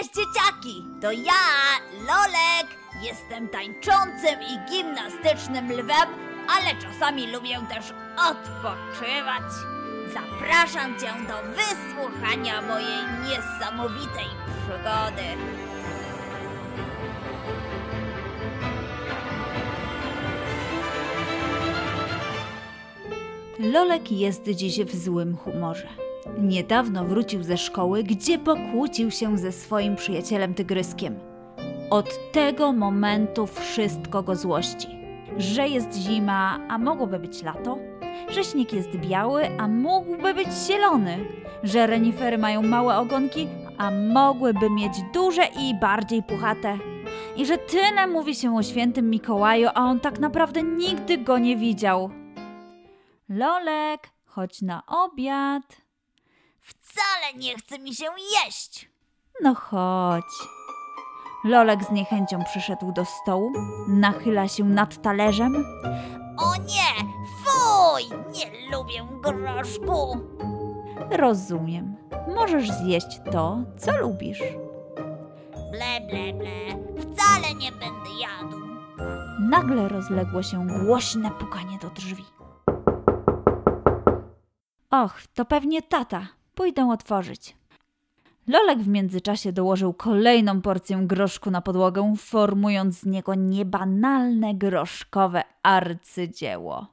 Cześć dzieciaki! To ja, Lolek! Jestem tańczącym i gimnastycznym lwem, ale czasami lubię też odpoczywać. Zapraszam cię do wysłuchania mojej niesamowitej przygody. Lolek jest dziś w złym humorze. Niedawno wrócił ze szkoły, gdzie pokłócił się ze swoim przyjacielem tygryskiem. Od tego momentu wszystko go złości. Że jest zima, a mogłoby być lato? Że śnieg jest biały, a mógłby być zielony? Że renifery mają małe ogonki, a mogłyby mieć duże i bardziej puchate? I że tyle mówi się o świętym Mikołaju, a on tak naprawdę nigdy go nie widział. Lolek, chodź na obiad. Wcale nie chce mi się jeść. No chodź. Lolek z niechęcią przyszedł do stołu, nachyla się nad talerzem. O nie! Fuj! Nie lubię groszku! Rozumiem. Możesz zjeść to, co lubisz. Ble, ble, ble. Wcale nie będę jadł. Nagle rozległo się głośne pukanie do drzwi. Och, to pewnie tata. Pójdę otworzyć. Lolek w międzyczasie dołożył kolejną porcję groszku na podłogę, formując z niego niebanalne groszkowe arcydzieło.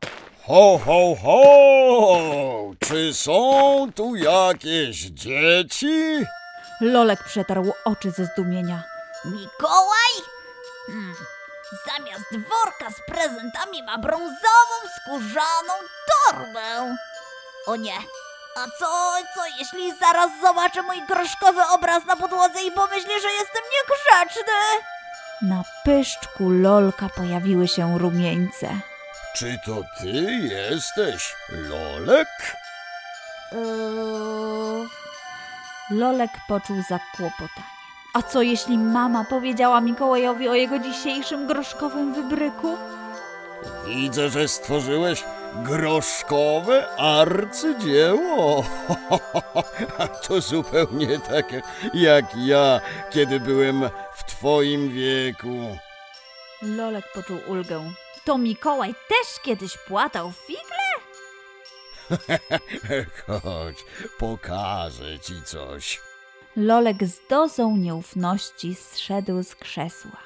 Ho, ho, ho! Czy są tu jakieś dzieci? Lolek przetarł oczy ze zdumienia. Mikołaj? Hmm. Zamiast worka z prezentami ma brązową, skórzaną torbę. O nie. A co, co jeśli zaraz zobaczę mój groszkowy obraz na podłodze i pomyśli, że jestem niegrzeczny? Na pyszczku Lolka pojawiły się rumieńce. Czy to ty jesteś Lolek? Yy... Lolek poczuł zakłopotanie. A co jeśli mama powiedziała Mikołajowi o jego dzisiejszym groszkowym wybryku? Widzę, że stworzyłeś groszkowe arcydzieło. To zupełnie takie jak ja, kiedy byłem w twoim wieku. Lolek poczuł ulgę. To Mikołaj też kiedyś płatał figle? Chodź, pokażę ci coś. Lolek z dozą nieufności zszedł z krzesła.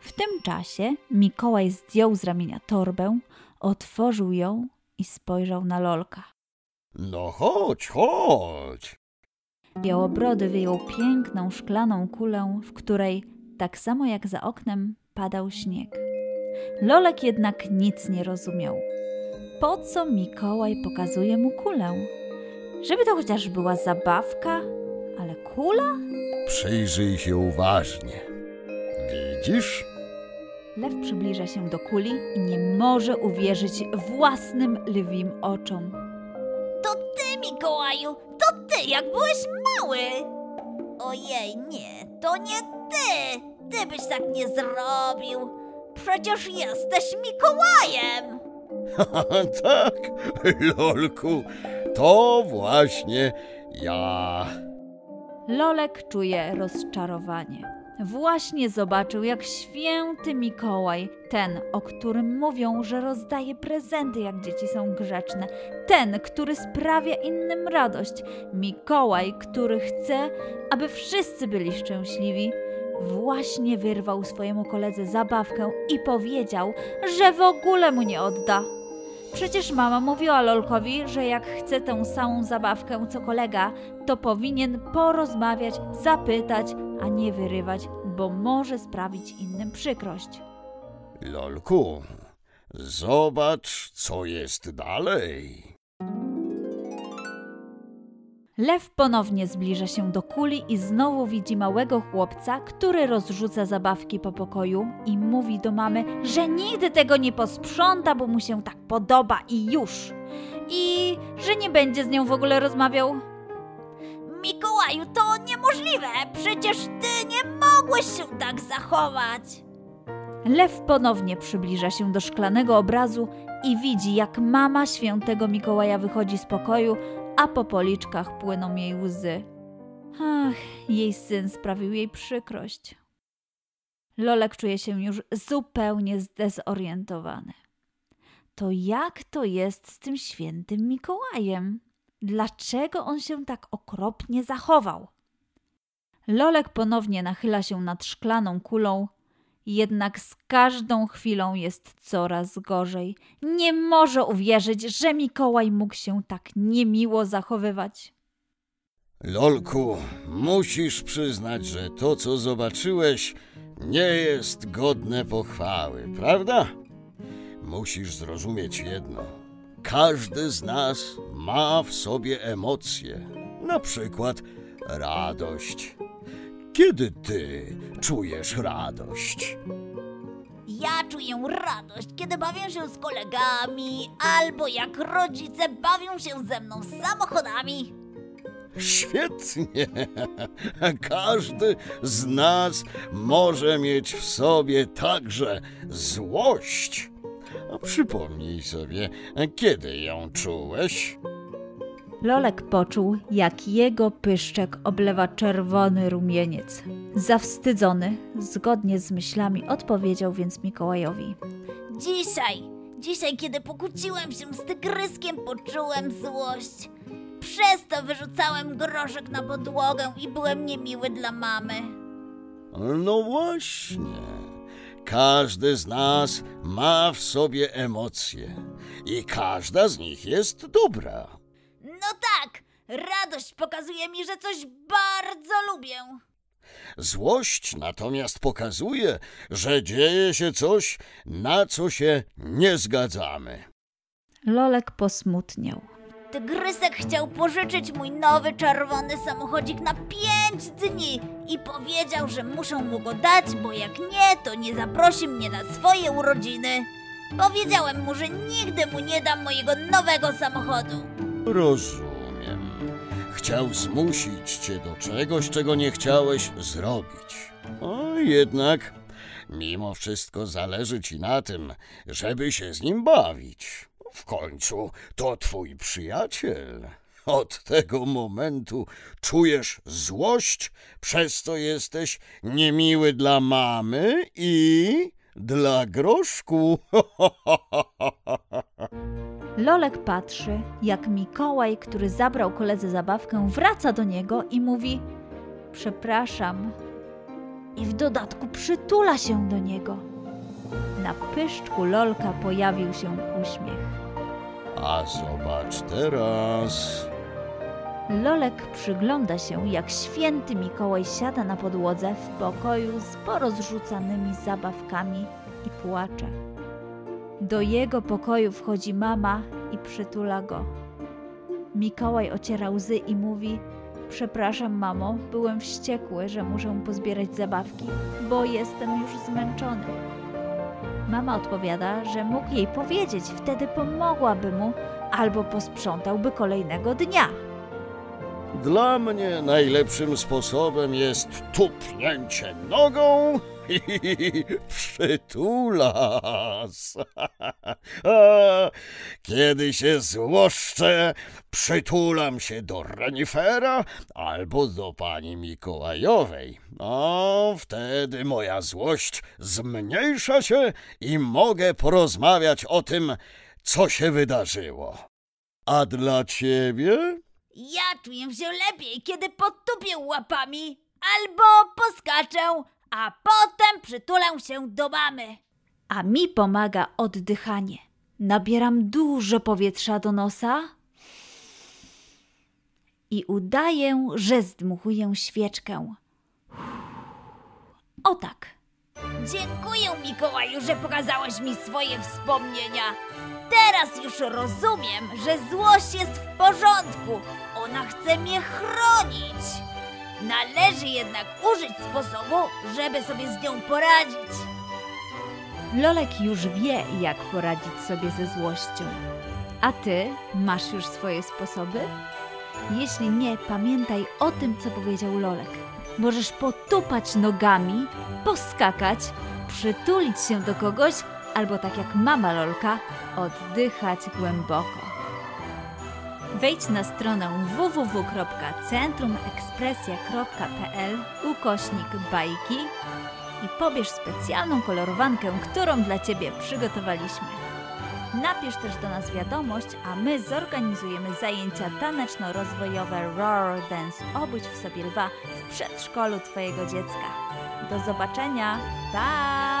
W tym czasie Mikołaj zdjął z ramienia torbę, otworzył ją i spojrzał na Lolka. No chodź, chodź. Białobrody wyjął piękną szklaną kulę, w której, tak samo jak za oknem, padał śnieg. Lolek jednak nic nie rozumiał. Po co Mikołaj pokazuje mu kulę? Żeby to chociaż była zabawka, ale kula? Przyjrzyj się uważnie. Widzisz? Lew przybliża się do kuli i nie może uwierzyć własnym lwim oczom. To ty, Mikołaju! To ty, jak byłeś mały! Ojej, nie, to nie ty! Ty byś tak nie zrobił! Przecież jesteś Mikołajem! tak, Lolku, to właśnie ja. Lolek czuje rozczarowanie. Właśnie zobaczył, jak święty Mikołaj, ten, o którym mówią, że rozdaje prezenty, jak dzieci są grzeczne, ten, który sprawia innym radość, Mikołaj, który chce, aby wszyscy byli szczęśliwi, właśnie wyrwał swojemu koledze zabawkę i powiedział, że w ogóle mu nie odda. Przecież mama mówiła Lolkowi, że jak chce tę samą zabawkę co kolega, to powinien porozmawiać, zapytać, a nie wyrywać, bo może sprawić innym przykrość. Lolku, zobacz, co jest dalej. Lew ponownie zbliża się do kuli i znowu widzi małego chłopca, który rozrzuca zabawki po pokoju i mówi do mamy, że nigdy tego nie posprząta, bo mu się tak podoba i już. I że nie będzie z nią w ogóle rozmawiał. Mikołaju, to niemożliwe! Przecież ty nie mogłeś się tak zachować! Lew ponownie przybliża się do szklanego obrazu i widzi, jak mama świętego Mikołaja wychodzi z pokoju, a po policzkach płyną jej łzy. Ach, jej syn sprawił jej przykrość. Lolek czuje się już zupełnie zdezorientowany. To jak to jest z tym świętym Mikołajem? Dlaczego on się tak okropnie zachował? Lolek ponownie nachyla się nad szklaną kulą, jednak z każdą chwilą jest coraz gorzej. Nie może uwierzyć, że Mikołaj mógł się tak niemiło zachowywać. Lolku, musisz przyznać, że to, co zobaczyłeś, nie jest godne pochwały, prawda? Musisz zrozumieć jedno. Każdy z nas ma w sobie emocje, na przykład radość. Kiedy ty czujesz radość? Ja czuję radość, kiedy bawię się z kolegami, albo jak rodzice bawią się ze mną samochodami. Świetnie! Każdy z nas może mieć w sobie także złość. A przypomnij sobie, kiedy ją czułeś? Lolek poczuł, jak jego pyszczek oblewa czerwony rumieniec. Zawstydzony, zgodnie z myślami, odpowiedział więc Mikołajowi. Dzisiaj, dzisiaj, kiedy pokłóciłem się z tygryskiem, poczułem złość. Przez to wyrzucałem groszek na podłogę i byłem niemiły dla mamy. No właśnie. Każdy z nas ma w sobie emocje i każda z nich jest dobra. Radość pokazuje mi, że coś bardzo lubię. Złość natomiast pokazuje, że dzieje się coś, na co się nie zgadzamy. Lolek posmutniał. Tygrysek chciał pożyczyć mój nowy czerwony samochodzik na pięć dni i powiedział, że muszę mu go dać, bo jak nie, to nie zaprosi mnie na swoje urodziny. Powiedziałem mu, że nigdy mu nie dam mojego nowego samochodu. Rozumiem. Chciał zmusić cię do czegoś, czego nie chciałeś zrobić. Jednak, mimo wszystko zależy ci na tym, żeby się z nim bawić. W końcu to twój przyjaciel. Od tego momentu czujesz złość, przez co jesteś niemiły dla mamy i dla groszku. Lolek patrzy, jak Mikołaj, który zabrał koledze zabawkę, wraca do niego i mówi: Przepraszam. I w dodatku przytula się do niego. Na pyszczku Lolka pojawił się uśmiech. A zobacz teraz. Lolek przygląda się, jak święty Mikołaj siada na podłodze w pokoju z porozrzucanymi zabawkami i płacze. Do jego pokoju wchodzi mama i przytula go. Mikołaj ociera łzy i mówi: Przepraszam, mamo, byłem wściekły, że muszę pozbierać zabawki, bo jestem już zmęczony. Mama odpowiada, że mógł jej powiedzieć, wtedy pomogłaby mu albo posprzątałby kolejnego dnia. Dla mnie najlepszym sposobem jest tupnięcie nogą i przytulas. Kiedy się złoszczę, przytulam się do renifera albo do pani Mikołajowej. A wtedy moja złość zmniejsza się i mogę porozmawiać o tym, co się wydarzyło. A dla ciebie? Ja czuję się lepiej, kiedy potupię łapami albo poskaczę, a potem przytulę się do mamy. a mi pomaga oddychanie. Nabieram dużo powietrza do nosa i udaję, że zdmuchuję świeczkę. O tak. Dziękuję, Mikołaju, że pokazałeś mi swoje wspomnienia. Teraz już rozumiem, że złość jest w porządku. Ona chce mnie chronić. Należy jednak użyć sposobu, żeby sobie z nią poradzić. Lolek już wie, jak poradzić sobie ze złością. A ty masz już swoje sposoby? Jeśli nie, pamiętaj o tym, co powiedział Lolek. Możesz potupać nogami, poskakać, przytulić się do kogoś, albo tak jak mama Lolka, oddychać głęboko. Wejdź na stronę www.centrumekspresja.pl ukośnik bajki i pobierz specjalną kolorowankę, którą dla Ciebie przygotowaliśmy. Napisz też do nas wiadomość, a my zorganizujemy zajęcia taneczno-rozwojowe Roar Dance Obudź w sobie lwa w przedszkolu Twojego dziecka. Do zobaczenia! Pa!